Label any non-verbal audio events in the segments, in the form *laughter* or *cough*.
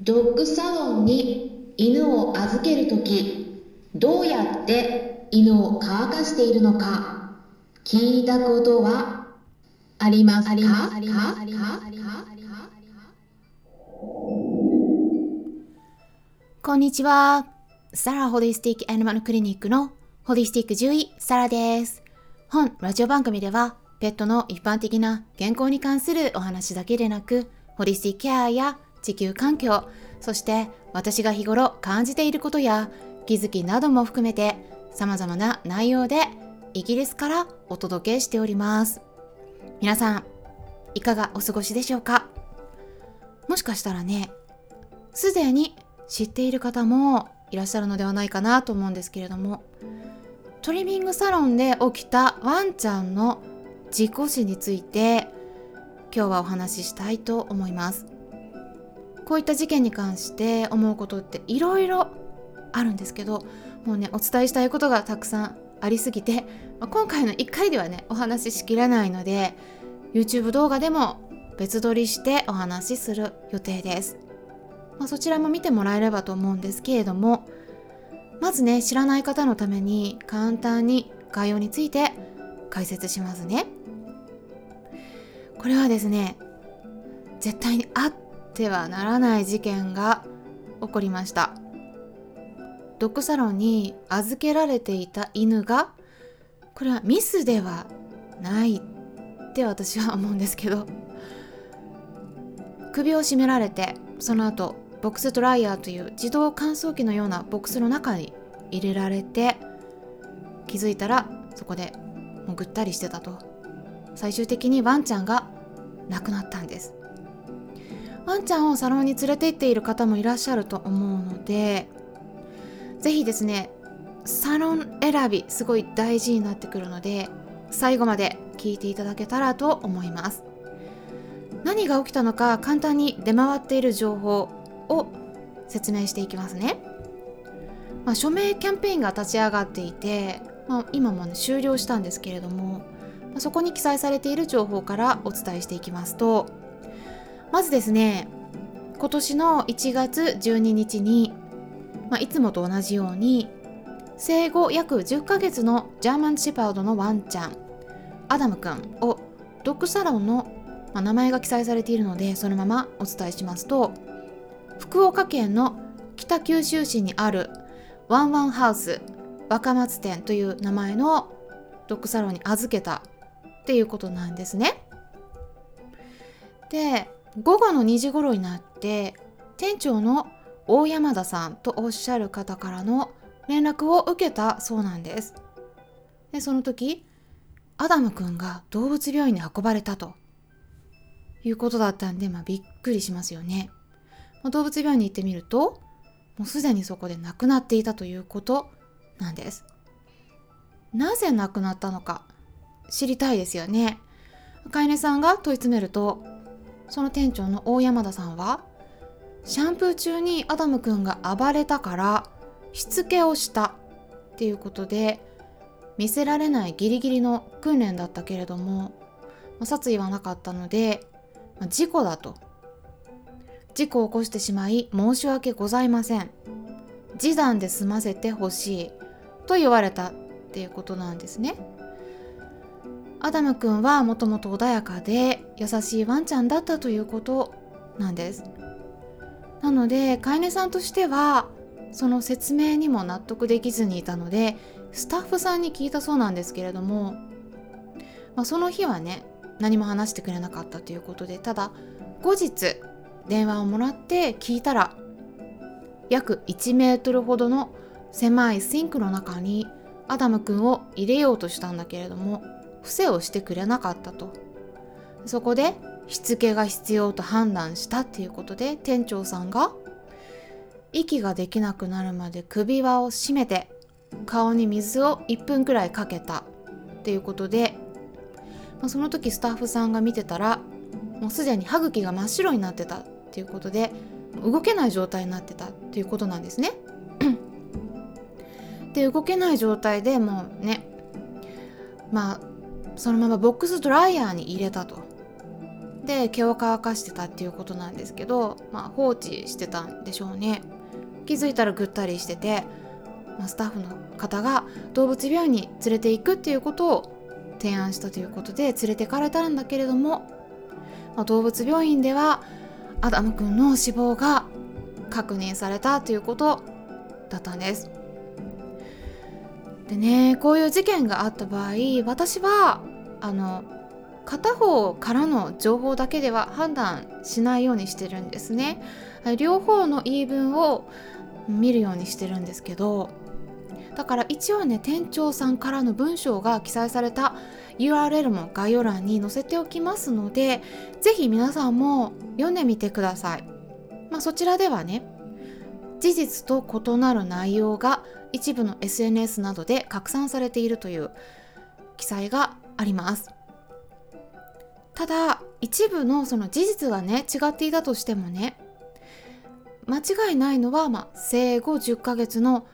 ドッグサロンに犬を預けるとき、どうやって犬を乾かしているのか、聞いたことはありますか？こんにちは。サラホリスティックアニマルクリニックのホリスティック獣医、サラです。本ラジオ番組では、ペットの一般的な健康に関するお話だけでなく、ホリスティックケアや地球環境、そして私が日頃感じていることや気づきなども含めて様々な内容でイギリスからお届けしております。皆さん、いかがお過ごしでしょうか？もしかしたらね、すでに知っている方もいらっしゃるのではないかなと思うんですけれども、トリミングサロンで起きたワンちゃんの事故死について今日はお話ししたいと思います。こういった事件に関して思うことっていろいろあるんですけどもうねお伝えしたいことがたくさんありすぎて、まあ、今回の1回ではねお話ししきれないので YouTube 動画でも別撮りしてお話しする予定です、まあ、そちらも見てもらえればと思うんですけれどもまずね知らない方のために簡単に概要について解説しますね。これはですね絶対にあってはならない事件が起こりました。ドッグサロンに預けられていた犬がこれはミスではないって私は思うんですけど首を絞められてその後ボックスドライヤーという自動乾燥機のようなボックスの中に入れられて気づいたらそこでもうぐったりしてたと。最終的にワンちゃんが亡くなったんです。ワンちゃんをサロンに連れて行っている方もいらっしゃると思うので是非ですねサロン選びすごい大事になってくるので最後まで聞いていただけたらと思います。何が起きたのか簡単に出回っている情報を説明していきますね、まあ、署名キャンペーンが立ち上がっていて、まあ、今も、ね、終了したんですけれども、まあ、そこに記載されている情報からお伝えしていきますとまずですね今年の1月12日に、まあ、いつもと同じように生後約10ヶ月のジャーマンシェパードのワンちゃんアダムくんをドッグサロンの、まあ、名前が記載されているのでそのままお伝えしますと福岡県の北九州市にあるワンワンハウス若松店という名前のドッグサロンに預けたっていうことなんですね。で午後の2時頃になって店長の大山田さんとおっしゃる方からの連絡を受けたそうなんです。でその時アダムくんが動物病院に運ばれたと。いうことだったんで、まあ、びっくりしますよね、ま、動物病院に行ってみるともうすでにそこで亡くなっていたということなんです。なぜ亡くなったのか知りたいですよね。飼い主さんが問い詰めるとその店長の大山田さんはシャンプー中にアダムくんが暴れたからしつけをしたっていうことで見せられないギリギリの訓練だったけれども殺意はなかったので事故だと事故を起こしてしまい申し訳ございません示談で済ませてほしいと言われたっていうことなんですね。アダムくんはもともと穏やかで優しいワンちゃんだったということなんです。なので飼い主さんとしてはその説明にも納得できずにいたのでスタッフさんに聞いたそうなんですけれども、まあ、その日はね何も話してくれなかったということでただ後日電話をもらって聞いたら約1メートルほどの狭いシンクの中にアダムくんを入れようとしたんだけれども伏せをしてくれなかったとそこでしつけが必要と判断したっていうことで店長さんが息ができなくなるまで首輪を締めて顔に水を1分くらいかけたっていうことで、まあ、その時スタッフさんが見てたらもうすでに歯茎が真っ白になってたっていうことで動けない状態になってたっていうことなんですね。*clears throat* で動けない状態でもうねまあそのままボックスドライヤーに入れたと。で毛を乾かしてたっていうことなんですけど、まあ、放置してたんでしょうね。気づいたらぐったりしてて、まあ、スタッフの方が動物病院に連れて行くっていうことを提案したということで連れてかれたんだけれども、まあ、動物病院ではアダム君の死亡が確認されたということだったんです。でねこういう事件があった場合私はあの片方からの情報だけでは判断しないようにしてるんですね。両方の言い分を見るようにしてるんですけどだから一応ね店長さんからの文章が記載された URL も概要欄に載せておきますので是非皆さんも読んでみてください、まあ、そちらではね事実と異なる内容が一部の SNS などで拡散されているという記載があります。ただ一部のその事実がね違っていたとしてもね間違いないのは、まあ、生後10ヶ月の、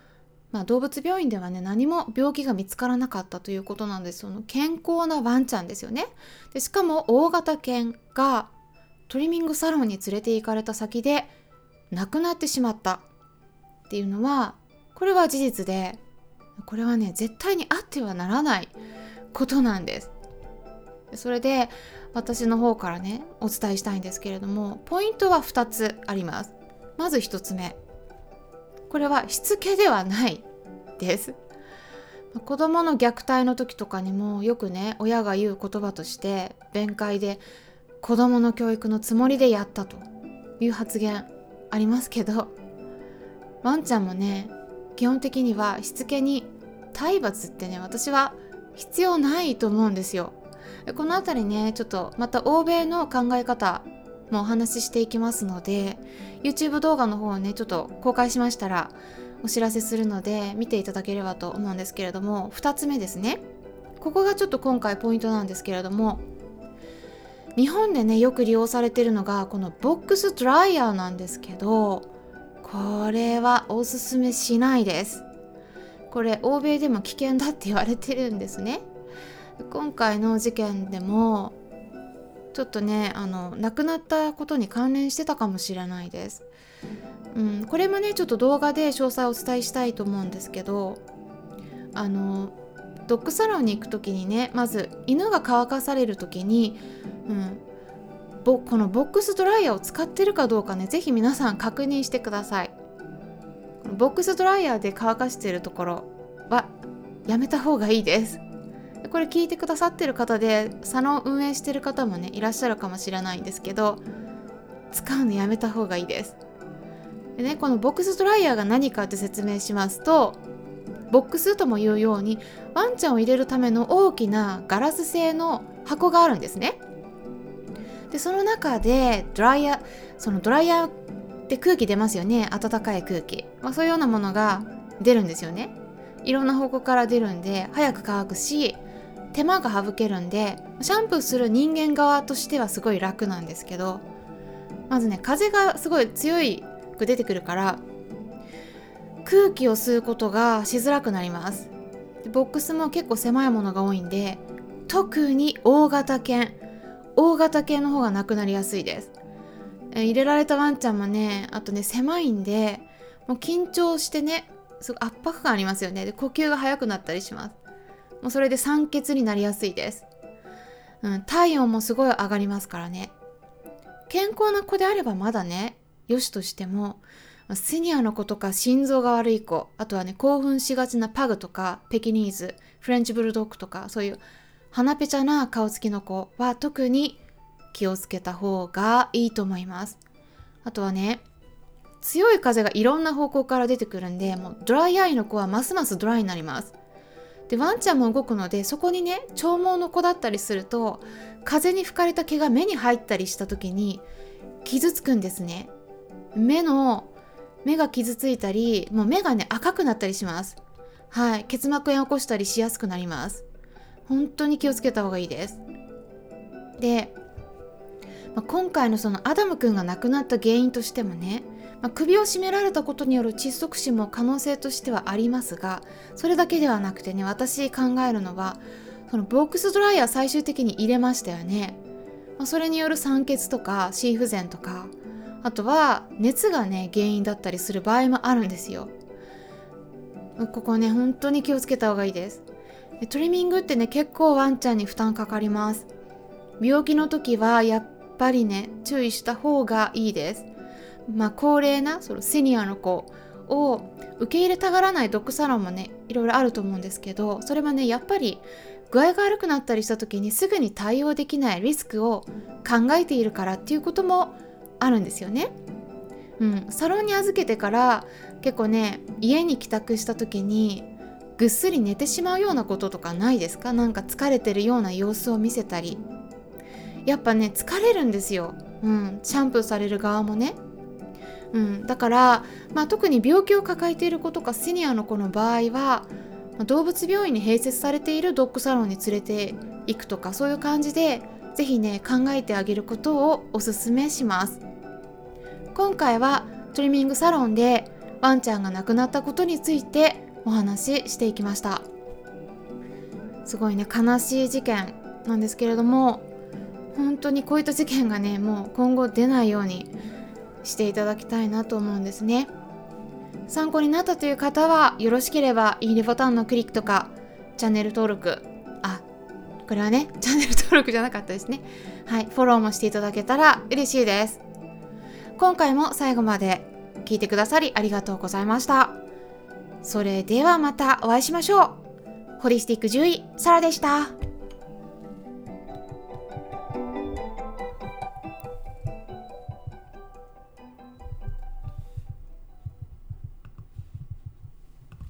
まあ、動物病院ではね何も病気が見つからなかったということなんです。その健康なワンちゃんですよね。でしかも大型犬がトリミングサロンに連れて行かれた先で亡くなってしまったっていうのはこれは事実でこれはね絶対にあってはならないことなんです。それで私の方からねお伝えしたいんですけれどもポイントは2つあります。まず1つ目。これはしつけではないです。子供の虐待の時とかにもよくね親が言う言葉として弁解で子供の教育のつもりでやったという発言ありますけどワンちゃんもね基本的にはしつけに体罰ってね私は必要ないと思うんですよ。この辺りねちょっとまた欧米の考え方もお話ししていきますので YouTube 動画の方をねちょっと公開しましたらお知らせするので見ていただければと思うんですけれども2つ目ですね。ここがちょっと今回ポイントなんですけれども日本でねよく利用されてるのがこのボックスドライヤーなんですけどこれはおすすめしないです。これ欧米でも危険だって言われてるんですね。今回の事件でもちょっとねあの亡くなったことに関連してたかもしれないです、うん、これもねちょっと動画で詳細をお伝えしたいと思うんですけどあのドッグサロンに行く時にねまず犬が乾かされる時に、うん、このボックスドライヤーを使ってるかどうかね是非皆さん確認してください。ボックスドライヤーで乾かしてるところはやめた方がいいです。これ聞いてくださってる方でサロン運営してる方もねいらっしゃるかもしれないんですけど使うのやめた方がいいです。でねこのボックスドライヤーが何かって説明しますとボックスとも言うようにワンちゃんを入れるための大きなガラス製の箱があるんですね。でその中でドライヤーそのドライヤーって空気出ますよね。暖かい空気、まあ、そういうようなものが出るんですよね。いろんな方向から出るんで早く乾くし手間が省けるんでシャンプーする人間側としてはすごい楽なんですけどまずね風がすごい強いく出てくるから空気を吸うことがしづらくなります。ボックスも結構狭いものが多いんで特に大型犬。大型犬の方がなくなりやすいです。入れられたワンちゃんもねあとね狭いんでもう緊張してねすごい圧迫感ありますよね。で呼吸が速くなったりします。もうそれで酸欠になりやすいです、うん、体温もすごい上がりますからね。健康な子であればまだねよしとしてもシニアの子とか心臓が悪い子あとはね興奮しがちなパグとかペキニーズフレンチブルドッグとかそういう鼻ペチャな顔つきの子は特に気をつけた方がいいと思います。あとはね強い風がいろんな方向から出てくるんでもうドライアイの子はますますドライになります。でワンちゃんも動くのでそこにね長毛の子だったりすると風に吹かれた毛が目に入ったりした時に傷つくんですね。目の目が傷ついたりもう目がね赤くなったりします。はい。結膜炎を起こしたりしやすくなります。本当に気をつけた方がいいです。で、まあ、今回のそのアダムくんが亡くなった原因としてもねまあ、首を絞められたことによる窒息死も可能性としてはありますがそれだけではなくてね私考えるのはそのボックスドライヤー最終的に入れましたよね。まあ、それによる酸欠とか心不全とかあとは熱がね原因だったりする場合もあるんですよ。ここね本当に気をつけた方がいいです。トリミングってね結構ワンちゃんに負担かかります。病気の時はやっぱりね注意した方がいいです。まあ高齢なそのセニアの子を受け入れたがらないドッグサロンもねいろいろあると思うんですけどそれはねやっぱり具合が悪くなったりした時にすぐに対応できないリスクを考えているからっていうこともあるんですよね。うん、サロンに預けてから結構ね家に帰宅した時にぐっすり寝てしまうようなこととかないですか？なんか疲れてるような様子を見せたり。やっぱね疲れるんですよ、うん、シャンプーされる側もね。うん、だから、まあ、特に病気を抱えている子とかシニアの子の場合は、動物病院に併設されているドッグサロンに連れていくとかそういう感じで是非ね考えてあげることをおすすめします。今回はトリミングサロンでワンちゃんが亡くなったことについてお話ししていきました。すごいね悲しい事件なんですけれども本当にこういった事件がねもう今後出ないようにしていただきたいなと思うんですね。参考になったという方はよろしければいいねボタンのクリックとかチャンネル登録あこれはね *laughs* チャンネル登録じゃなかったですね。はいフォローもしていただけたら嬉しいです。今回も最後まで聞いてくださりありがとうございました。それではまたお会いしましょう。ホリスティック獣医サラでした。